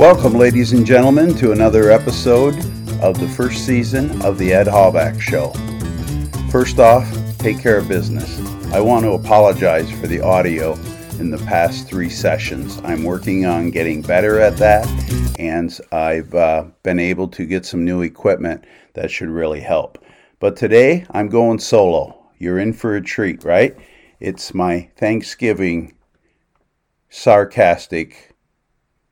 Welcome, ladies and gentlemen, to another episode of the first season of the Ed Halbach Show. First off, take care of business. I want to apologize for the audio in the past three sessions. I'm working on getting better at that, and I've uh, been able to get some new equipment that should really help. But today, I'm going solo. You're in for a treat, right? It's my Thanksgiving sarcastic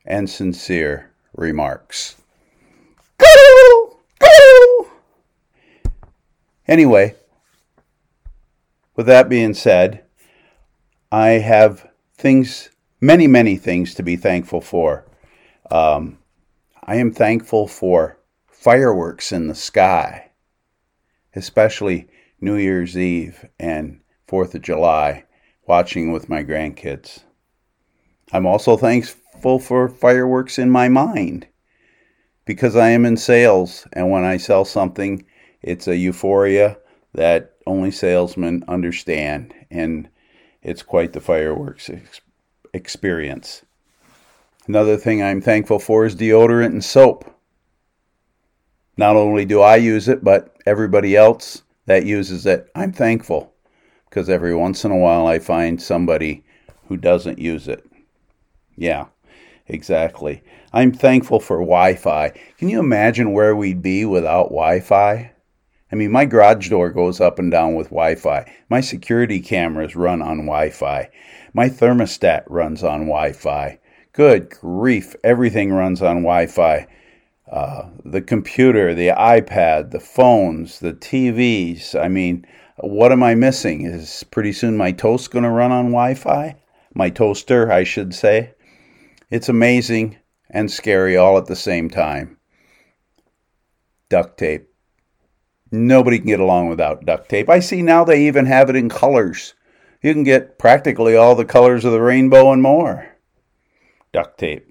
and sincere remarks. Anyway, with that being said, I have things, many, many things to be thankful for. Um, I am thankful for fireworks in the sky, especially New Year's Eve and Fourth of July, watching with my grandkids. I'm also thankful thankful for fireworks in my mind because I am in sales, and when I sell something, it's a euphoria that only salesmen understand, and it's quite the fireworks ex- experience. Another thing I'm thankful for is deodorant and soap. Not only do I use it, but everybody else that uses it, I'm thankful because every once in a while I find somebody who doesn't use it. Yeah. Exactly. I'm thankful for Wi Fi. Can you imagine where we'd be without Wi Fi? I mean, my garage door goes up and down with Wi Fi. My security cameras run on Wi Fi. My thermostat runs on Wi Fi. Good grief, everything runs on Wi Fi. Uh, the computer, the iPad, the phones, the TVs. I mean, what am I missing? Is pretty soon my toast going to run on Wi Fi? My toaster, I should say. It's amazing and scary all at the same time. Duct tape. Nobody can get along without duct tape. I see now they even have it in colors. You can get practically all the colors of the rainbow and more. Duct tape.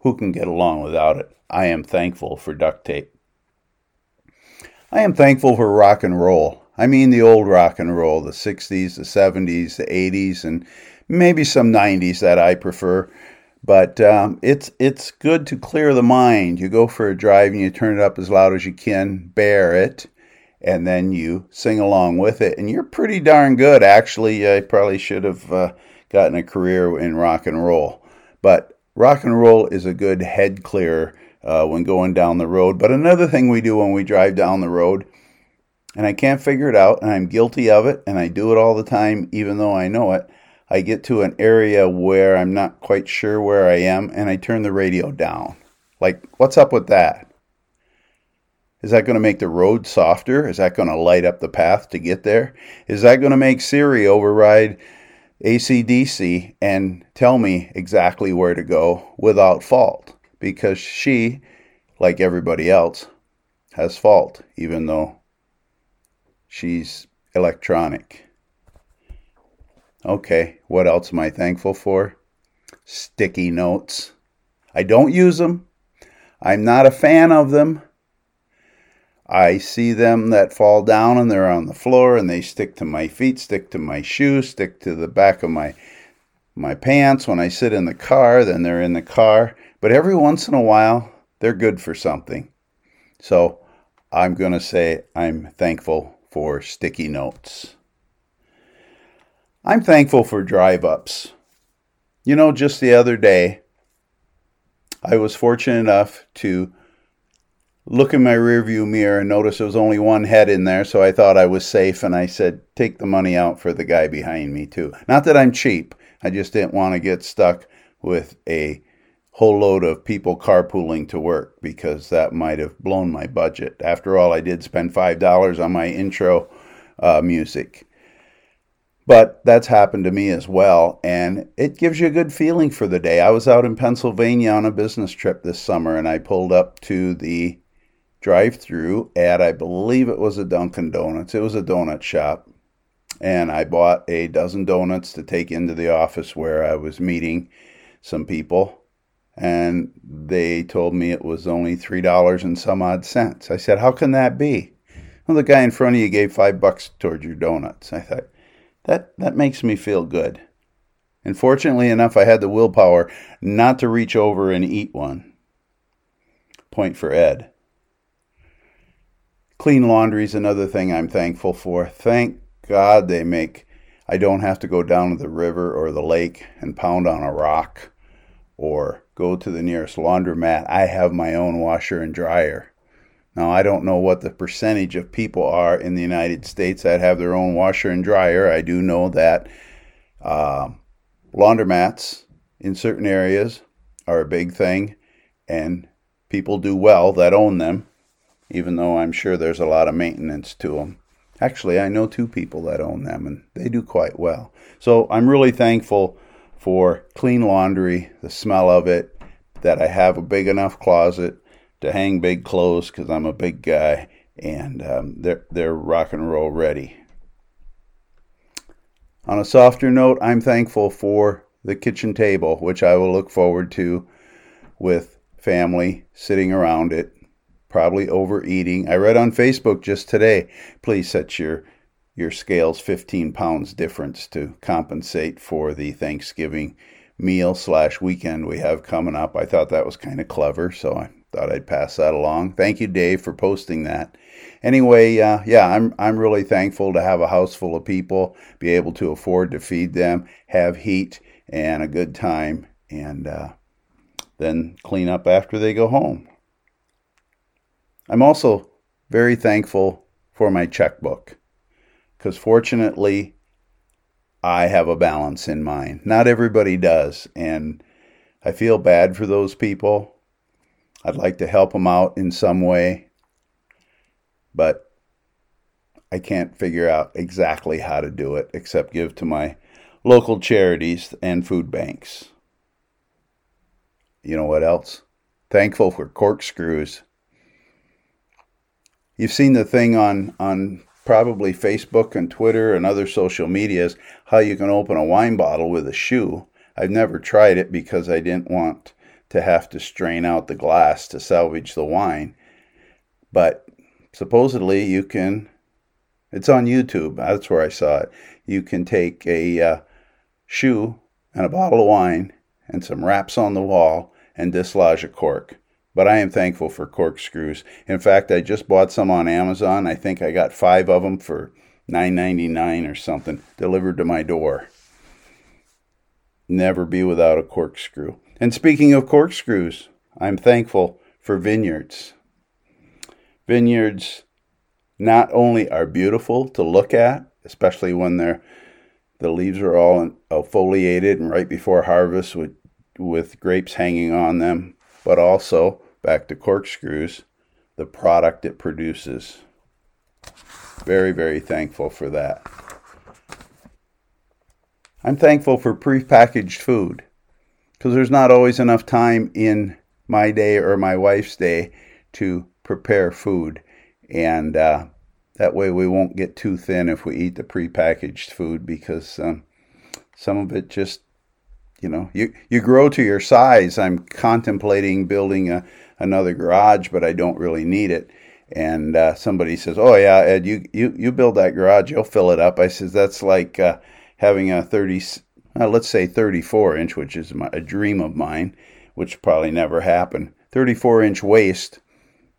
Who can get along without it? I am thankful for duct tape. I am thankful for rock and roll. I mean the old rock and roll, the 60s, the 70s, the 80s, and maybe some 90s that I prefer. But um, it's it's good to clear the mind. You go for a drive and you turn it up as loud as you can, bear it, and then you sing along with it. And you're pretty darn good, actually. I probably should have uh, gotten a career in rock and roll. But rock and roll is a good head clearer uh, when going down the road. But another thing we do when we drive down the road, and I can't figure it out, and I'm guilty of it, and I do it all the time, even though I know it I get to an area where I'm not quite sure where I am and I turn the radio down. Like, what's up with that? Is that going to make the road softer? Is that going to light up the path to get there? Is that going to make Siri override ACDC and tell me exactly where to go without fault? Because she, like everybody else, has fault, even though she's electronic. Okay, what else am I thankful for? Sticky notes. I don't use them. I'm not a fan of them. I see them that fall down and they're on the floor and they stick to my feet, stick to my shoes, stick to the back of my my pants when I sit in the car, then they're in the car. But every once in a while, they're good for something. So I'm going to say I'm thankful for sticky notes. I'm thankful for drive ups. You know, just the other day, I was fortunate enough to look in my rearview mirror and notice there was only one head in there, so I thought I was safe and I said, take the money out for the guy behind me, too. Not that I'm cheap, I just didn't want to get stuck with a whole load of people carpooling to work because that might have blown my budget. After all, I did spend $5 on my intro uh, music. But that's happened to me as well, and it gives you a good feeling for the day. I was out in Pennsylvania on a business trip this summer, and I pulled up to the drive through at, I believe it was a Dunkin' Donuts. It was a donut shop. And I bought a dozen donuts to take into the office where I was meeting some people. And they told me it was only $3 and some odd cents. I said, How can that be? Well, the guy in front of you gave five bucks towards your donuts. I thought, that that makes me feel good. And fortunately enough, I had the willpower not to reach over and eat one point for Ed. Clean laundry is another thing I'm thankful for. Thank God they make I don't have to go down to the river or the lake and pound on a rock or go to the nearest laundromat. I have my own washer and dryer. Now, I don't know what the percentage of people are in the United States that have their own washer and dryer. I do know that uh, laundromats in certain areas are a big thing, and people do well that own them, even though I'm sure there's a lot of maintenance to them. Actually, I know two people that own them, and they do quite well. So I'm really thankful for clean laundry, the smell of it, that I have a big enough closet to hang big clothes because I'm a big guy, and um, they're they're rock and roll ready. On a softer note, I'm thankful for the kitchen table, which I will look forward to with family sitting around it, probably overeating. I read on Facebook just today, please set your your scales 15 pounds difference to compensate for the Thanksgiving meal slash weekend we have coming up. I thought that was kind of clever, so I thought I'd pass that along. Thank you, Dave, for posting that. Anyway, uh, yeah, I'm I'm really thankful to have a house full of people, be able to afford to feed them, have heat and a good time, and uh, then clean up after they go home. I'm also very thankful for my checkbook because fortunately I have a balance in mind. Not everybody does, and I feel bad for those people. I'd like to help them out in some way, but I can't figure out exactly how to do it except give to my local charities and food banks. You know what else? Thankful for corkscrews. You've seen the thing on on probably Facebook and Twitter and other social medias how you can open a wine bottle with a shoe. I've never tried it because I didn't want to have to strain out the glass to salvage the wine. But supposedly you can, it's on YouTube, that's where I saw it. You can take a uh, shoe and a bottle of wine and some wraps on the wall and dislodge a cork but I am thankful for corkscrews. In fact, I just bought some on Amazon. I think I got five of them for $9.99 or something delivered to my door. Never be without a corkscrew. And speaking of corkscrews, I'm thankful for vineyards. Vineyards not only are beautiful to look at, especially when they're the leaves are all foliated and right before harvest with with grapes hanging on them, but also, back to corkscrews, the product it produces. Very, very thankful for that. I'm thankful for prepackaged food because there's not always enough time in my day or my wife's day to prepare food. And uh, that way we won't get too thin if we eat the prepackaged food because um, some of it just you know you you grow to your size. I'm contemplating building a, another garage but i don't really need it. And uh, somebody says oh yeah ed you, you you build that garage you'll fill it up. I says that's like uh, having a 30 uh, let's say 34 inch which is my, a dream of mine which probably never happened 34 inch waist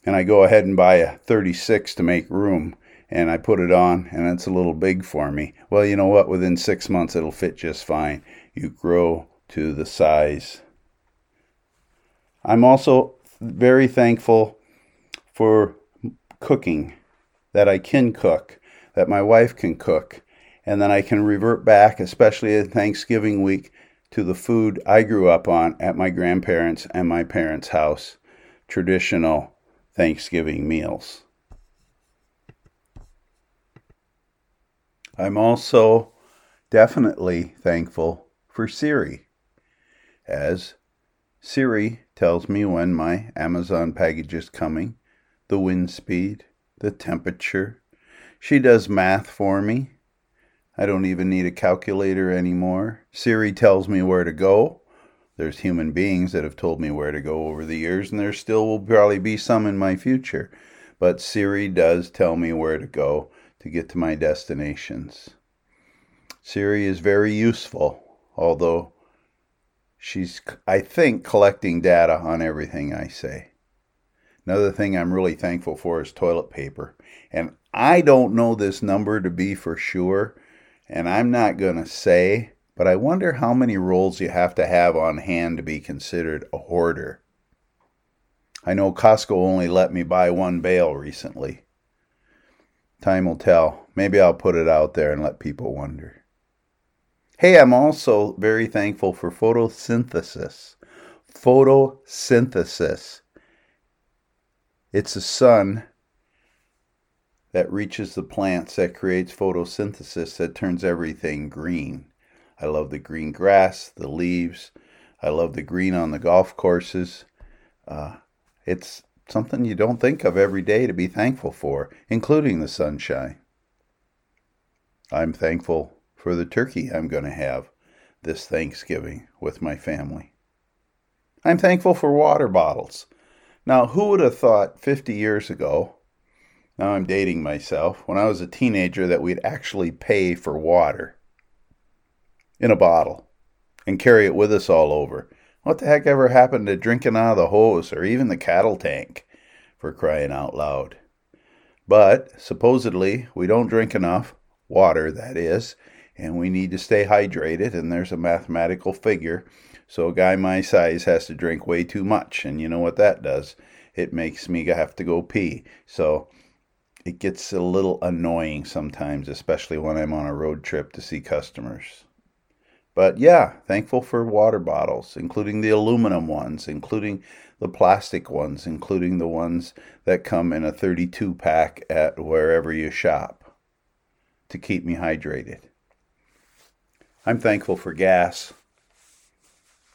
and i go ahead and buy a 36 to make room and I put it on and it's a little big for me. Well, you know what? Within six months, it'll fit just fine. You grow to the size. I'm also very thankful for cooking, that I can cook, that my wife can cook, and then I can revert back, especially at Thanksgiving week, to the food I grew up on at my grandparents' and my parents' house traditional Thanksgiving meals. I'm also definitely thankful for Siri as Siri tells me when my Amazon package is coming, the wind speed, the temperature. She does math for me. I don't even need a calculator anymore. Siri tells me where to go. There's human beings that have told me where to go over the years, and there still will probably be some in my future. But Siri does tell me where to go to get to my destinations. Siri is very useful, although She's, I think, collecting data on everything I say. Another thing I'm really thankful for is toilet paper. And I don't know this number to be for sure, and I'm not going to say, but I wonder how many rolls you have to have on hand to be considered a hoarder. I know Costco only let me buy one bale recently. Time will tell. Maybe I'll put it out there and let people wonder. Hey, I'm also very thankful for photosynthesis. Photosynthesis. It's the sun that reaches the plants that creates photosynthesis that turns everything green. I love the green grass, the leaves. I love the green on the golf courses. Uh, it's something you don't think of every day to be thankful for, including the sunshine. I'm thankful for the turkey I'm going to have this Thanksgiving with my family. I'm thankful for water bottles. Now, who would have thought 50 years ago, now I'm dating myself, when I was a teenager, that we'd actually pay for water in a bottle and carry it with us all over? What the heck ever happened to drinking out of the hose or even the cattle tank, for crying out loud? But supposedly, we don't drink enough, water that is, and we need to stay hydrated, and there's a mathematical figure so a guy my size has to drink way too much, and you know what that does? It makes me have to go pee. So it gets a little annoying sometimes, especially when I'm on a road trip to see customers. But yeah, thankful for water bottles, including the aluminum ones, including the plastic ones, including the ones that come in a 32 pack at wherever you shop to keep me hydrated. I'm thankful for gas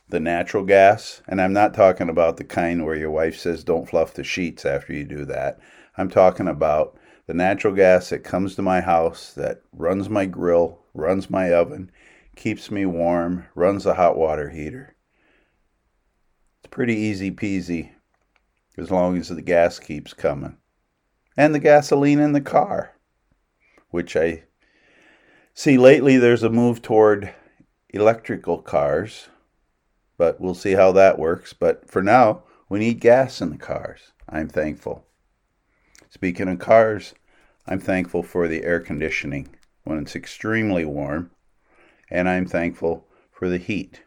the natural gas, and I'm not talking about the kind where your wife says don't fluff the sheets after you do that. I'm talking about the natural gas that comes to my house that runs my grill, runs my oven, keeps me warm, runs the hot water heater. It's pretty easy peasy as long as the gas keeps coming. And the gasoline in the car, which I see lately there's a move toward electrical cars but we'll see how that works. But for now, we need gas in the cars. I'm thankful. Speaking of cars, I'm thankful for the air conditioning when it's extremely warm, and I'm thankful for the heat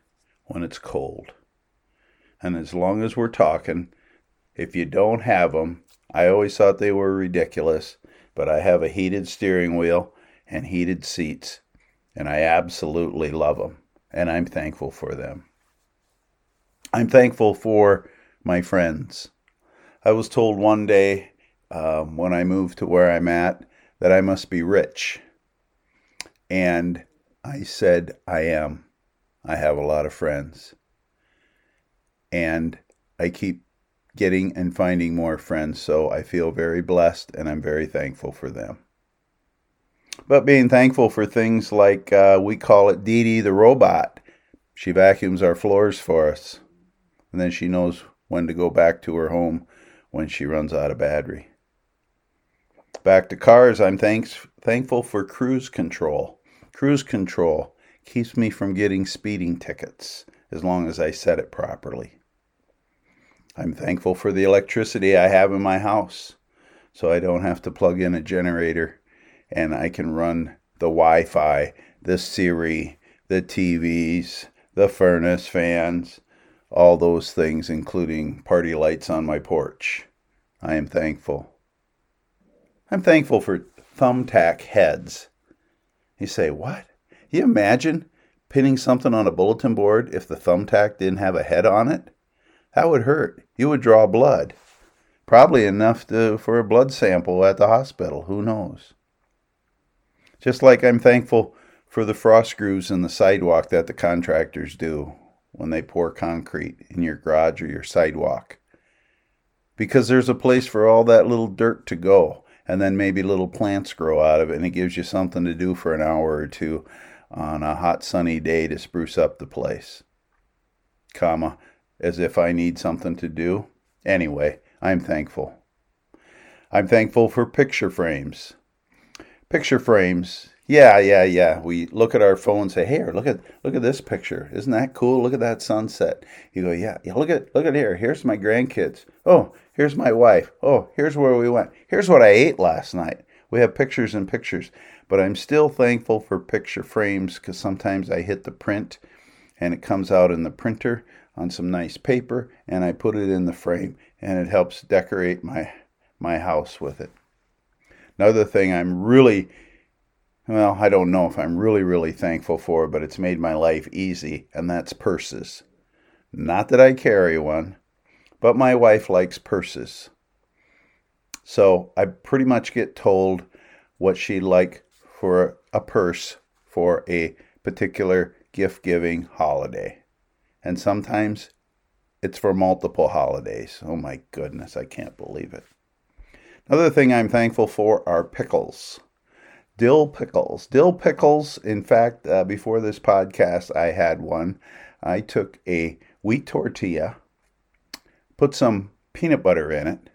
when it's cold. And as long as we're talking, if you don't have them, I always thought they were ridiculous, but I have a heated steering wheel and heated seats, and I absolutely love them, and I'm thankful for them. I'm thankful for my friends. I was told one day um, when I moved to where I'm at that I must be rich. And I said, I am. I have a lot of friends. And I keep getting and finding more friends, so I feel very blessed and I'm very thankful for them. But being thankful for things like uh, we call it Dee Dee the robot. She vacuums our floors for us and then she knows when to go back to her home when she runs out of battery. Back to cars, I'm thanks, thankful for cruise control. Cruise control keeps me from getting speeding tickets as long as I set it properly. I'm thankful for the electricity I have in my house so I don't have to plug in a generator and I can run the Wi Fi, the Siri, the TVs, the furnace fans, all those things, including party lights on my porch. I am thankful. I'm thankful for thumbtack heads. You say, what? You imagine pinning something on a bulletin board if the thumbtack didn't have a head on it? That would hurt. You would draw blood. Probably enough to, for a blood sample at the hospital. Who knows? Just like I'm thankful for the frost grooves in the sidewalk that the contractors do when they pour concrete in your garage or your sidewalk. Because there's a place for all that little dirt to go, and then maybe little plants grow out of it, and it gives you something to do for an hour or two on a hot sunny day to spruce up the place. Comma, as if I need something to do. Anyway, I'm thankful. I'm thankful for picture frames. Picture frames Yeah, yeah, yeah. We look at our phone and say, "Here, look at look at this picture. Isn't that cool? Look at that sunset." You go, "Yeah, yeah. Look at look at here. Here's my grandkids. Oh, here's my wife. Oh, here's where we went. Here's what I ate last night." We have pictures and pictures, but I'm still thankful for picture frames because sometimes I hit the print, and it comes out in the printer on some nice paper, and I put it in the frame, and it helps decorate my my house with it. Another thing I'm really well, I don't know if I'm really, really thankful for, but it's made my life easy, and that's purses. Not that I carry one, but my wife likes purses. So I pretty much get told what she'd like for a purse for a particular gift giving holiday. And sometimes it's for multiple holidays. Oh my goodness, I can't believe it. Another thing I'm thankful for are pickles dill pickles. Dill pickles, in fact, uh, before this podcast, I had one. I took a wheat tortilla, put some peanut butter in it,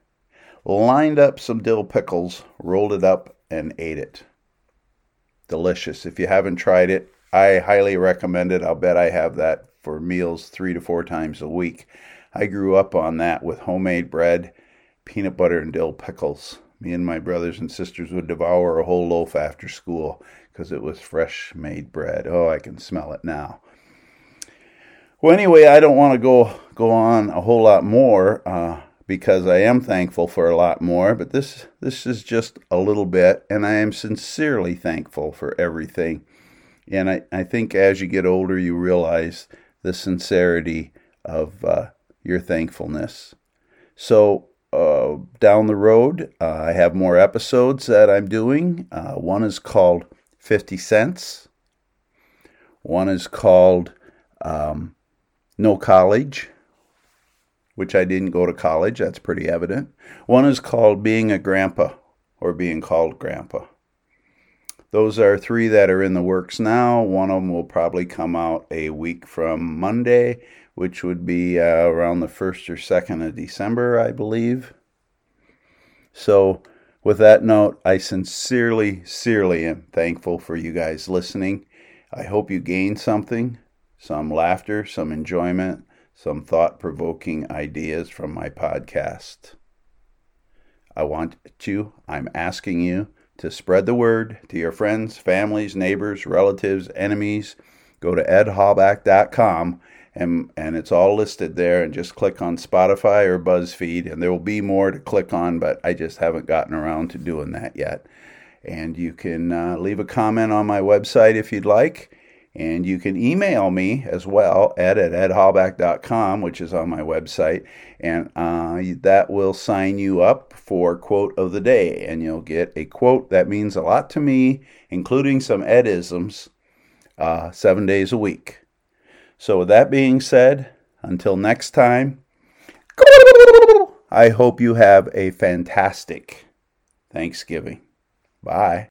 lined up some dill pickles, rolled it up, and ate it. Delicious. If you haven't tried it, I highly recommend it. I'll bet I have that for meals three to four times a week. I grew up on that with homemade bread, peanut butter, and dill pickles. Me and my brothers and sisters would devour a whole loaf after school because it was fresh made bread. Oh, I can smell it now. Well, anyway, I don't want to go go on a whole lot more uh, because I am thankful for a lot more. But this this is just a little bit, and I am sincerely thankful for everything. And I, I think as you get older, you realize the sincerity of uh, your thankfulness. So uh, down the road, uh, I have more episodes that I'm doing. Uh, one is called 50 Cents, one is called um, No College, which I didn't go to college, that's pretty evident. One is called Being a Grandpa or Being Called Grandpa. Those are three that are in the works now. One of them will probably come out a week from Monday which would be uh, around the 1st or 2nd of December, I believe. So, with that note, I sincerely, sincerely am thankful for you guys listening. I hope you gained something some laughter, some enjoyment, some thought provoking ideas from my podcast. I want you, I'm asking you to spread the word to your friends, families, neighbors, relatives, enemies. Go to edhalbach.com and and it's all listed there and just click on Spotify or BuzzFeed and there will be more to click on but I just haven't gotten around to doing that yet and you can uh, leave a comment on my website if you'd like and you can email me as well ed at edhalbach.com which is on my website and uh, that will sign you up for quote of the day and you'll get a quote that means a lot to me including some edisms uh, seven days a week so, with that being said, until next time, I hope you have a fantastic Thanksgiving. Bye.